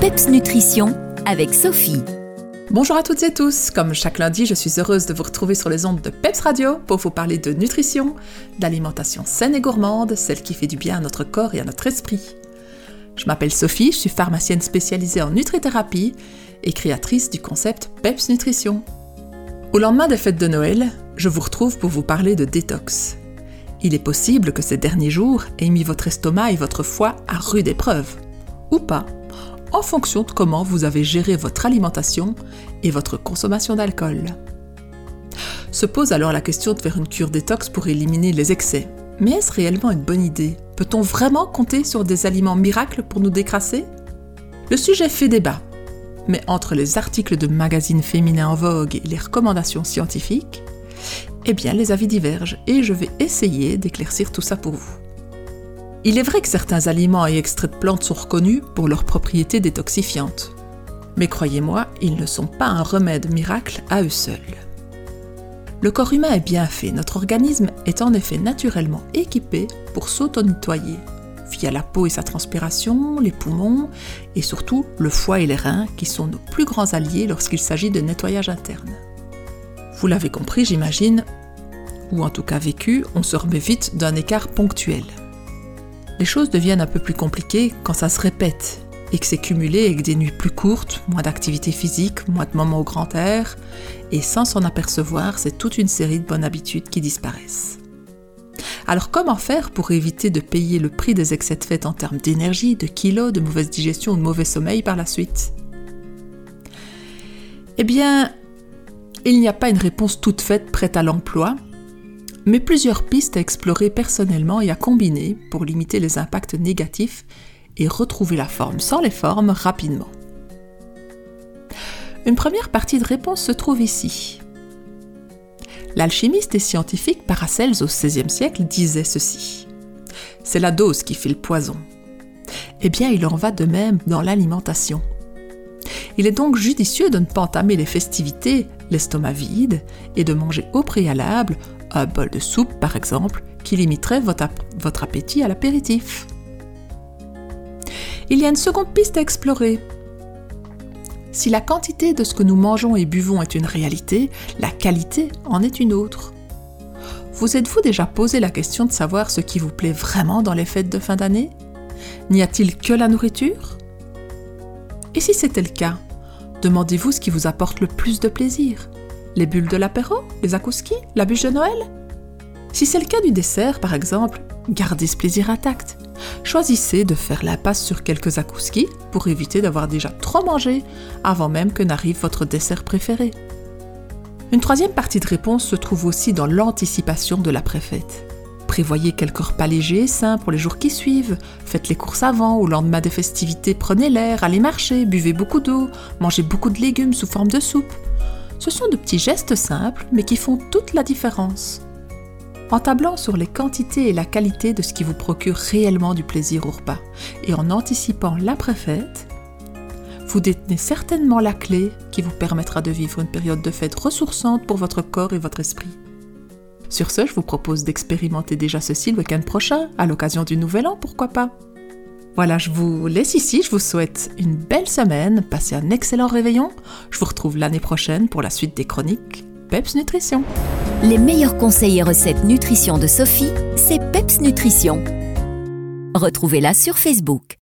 PEPS Nutrition avec Sophie. Bonjour à toutes et tous, comme chaque lundi, je suis heureuse de vous retrouver sur les ondes de PEPS Radio pour vous parler de nutrition, d'alimentation saine et gourmande, celle qui fait du bien à notre corps et à notre esprit. Je m'appelle Sophie, je suis pharmacienne spécialisée en nutrithérapie et créatrice du concept PEPS Nutrition. Au lendemain des fêtes de Noël, je vous retrouve pour vous parler de détox. Il est possible que ces derniers jours aient mis votre estomac et votre foie à rude épreuve. Ou pas, en fonction de comment vous avez géré votre alimentation et votre consommation d'alcool. Se pose alors la question de faire une cure détox pour éliminer les excès. Mais est-ce réellement une bonne idée? Peut-on vraiment compter sur des aliments miracles pour nous décrasser? Le sujet fait débat. Mais entre les articles de magazines féminins en vogue et les recommandations scientifiques, eh bien les avis divergent et je vais essayer d'éclaircir tout ça pour vous. Il est vrai que certains aliments et extraits de plantes sont reconnus pour leurs propriétés détoxifiantes. Mais croyez-moi, ils ne sont pas un remède miracle à eux seuls. Le corps humain est bien fait, notre organisme est en effet naturellement équipé pour s'auto-nettoyer, via la peau et sa transpiration, les poumons, et surtout le foie et les reins qui sont nos plus grands alliés lorsqu'il s'agit de nettoyage interne. Vous l'avez compris, j'imagine, ou en tout cas vécu, on se remet vite d'un écart ponctuel. Les choses deviennent un peu plus compliquées quand ça se répète et que c'est cumulé avec des nuits plus courtes, moins d'activité physique, moins de moments au grand air, et sans s'en apercevoir, c'est toute une série de bonnes habitudes qui disparaissent. Alors comment faire pour éviter de payer le prix des excès de fête en termes d'énergie, de kilos, de mauvaise digestion ou de mauvais sommeil par la suite? Eh bien, il n'y a pas une réponse toute faite prête à l'emploi, mais plusieurs pistes à explorer personnellement et à combiner pour limiter les impacts négatifs et retrouver la forme sans les formes rapidement. Une première partie de réponse se trouve ici. L'alchimiste et scientifique Paracelse au XVIe siècle disait ceci. C'est la dose qui fait le poison. Eh bien, il en va de même dans l'alimentation. Il est donc judicieux de ne pas entamer les festivités l'estomac vide et de manger au préalable un bol de soupe par exemple qui limiterait votre, appétit à l'apéritif. Il y a une seconde piste à explorer. Si la quantité de ce que nous mangeons et buvons est une réalité, la qualité en est une autre. Vous êtes-vous déjà posé la question de savoir ce qui vous plaît vraiment dans les fêtes de fin d'année? N'y a-t-il que la nourriture? Et si c'était le cas, Demandez-vous ce qui vous apporte le plus de plaisir. Les bulles de l'apéro Les akouskis La bûche de Noël Si c'est le cas du dessert, par exemple, gardez ce plaisir intact. Choisissez de faire l'impasse sur quelques akouskis pour éviter d'avoir déjà trop mangé avant même que n'arrive votre dessert préféré. Une troisième partie de réponse se trouve aussi dans l'anticipation de la préfète. Prévoyez quelques repas légers, sains pour les jours qui suivent. Faites les courses avant, au lendemain des festivités, prenez l'air, allez marcher, buvez beaucoup d'eau, mangez beaucoup de légumes sous forme de soupe. Ce sont de petits gestes simples, mais qui font toute la différence. En tablant sur les quantités et la qualité de ce qui vous procure réellement du plaisir au repas, et en anticipant l'après-fête, vous détenez certainement la clé qui vous permettra de vivre une période de fête ressourçante pour votre corps et votre esprit. Sur ce, je vous propose d'expérimenter déjà ceci le week-end prochain, à l'occasion du Nouvel An, pourquoi pas? Voilà, je vous laisse ici, je vous souhaite une belle semaine, passez un excellent réveillon. Je vous retrouve l'année prochaine pour la suite des chroniques PEPS Nutrition. Les meilleurs conseils et recettes nutrition de Sophie, c'est PEPS Nutrition. Retrouvez-la sur Facebook.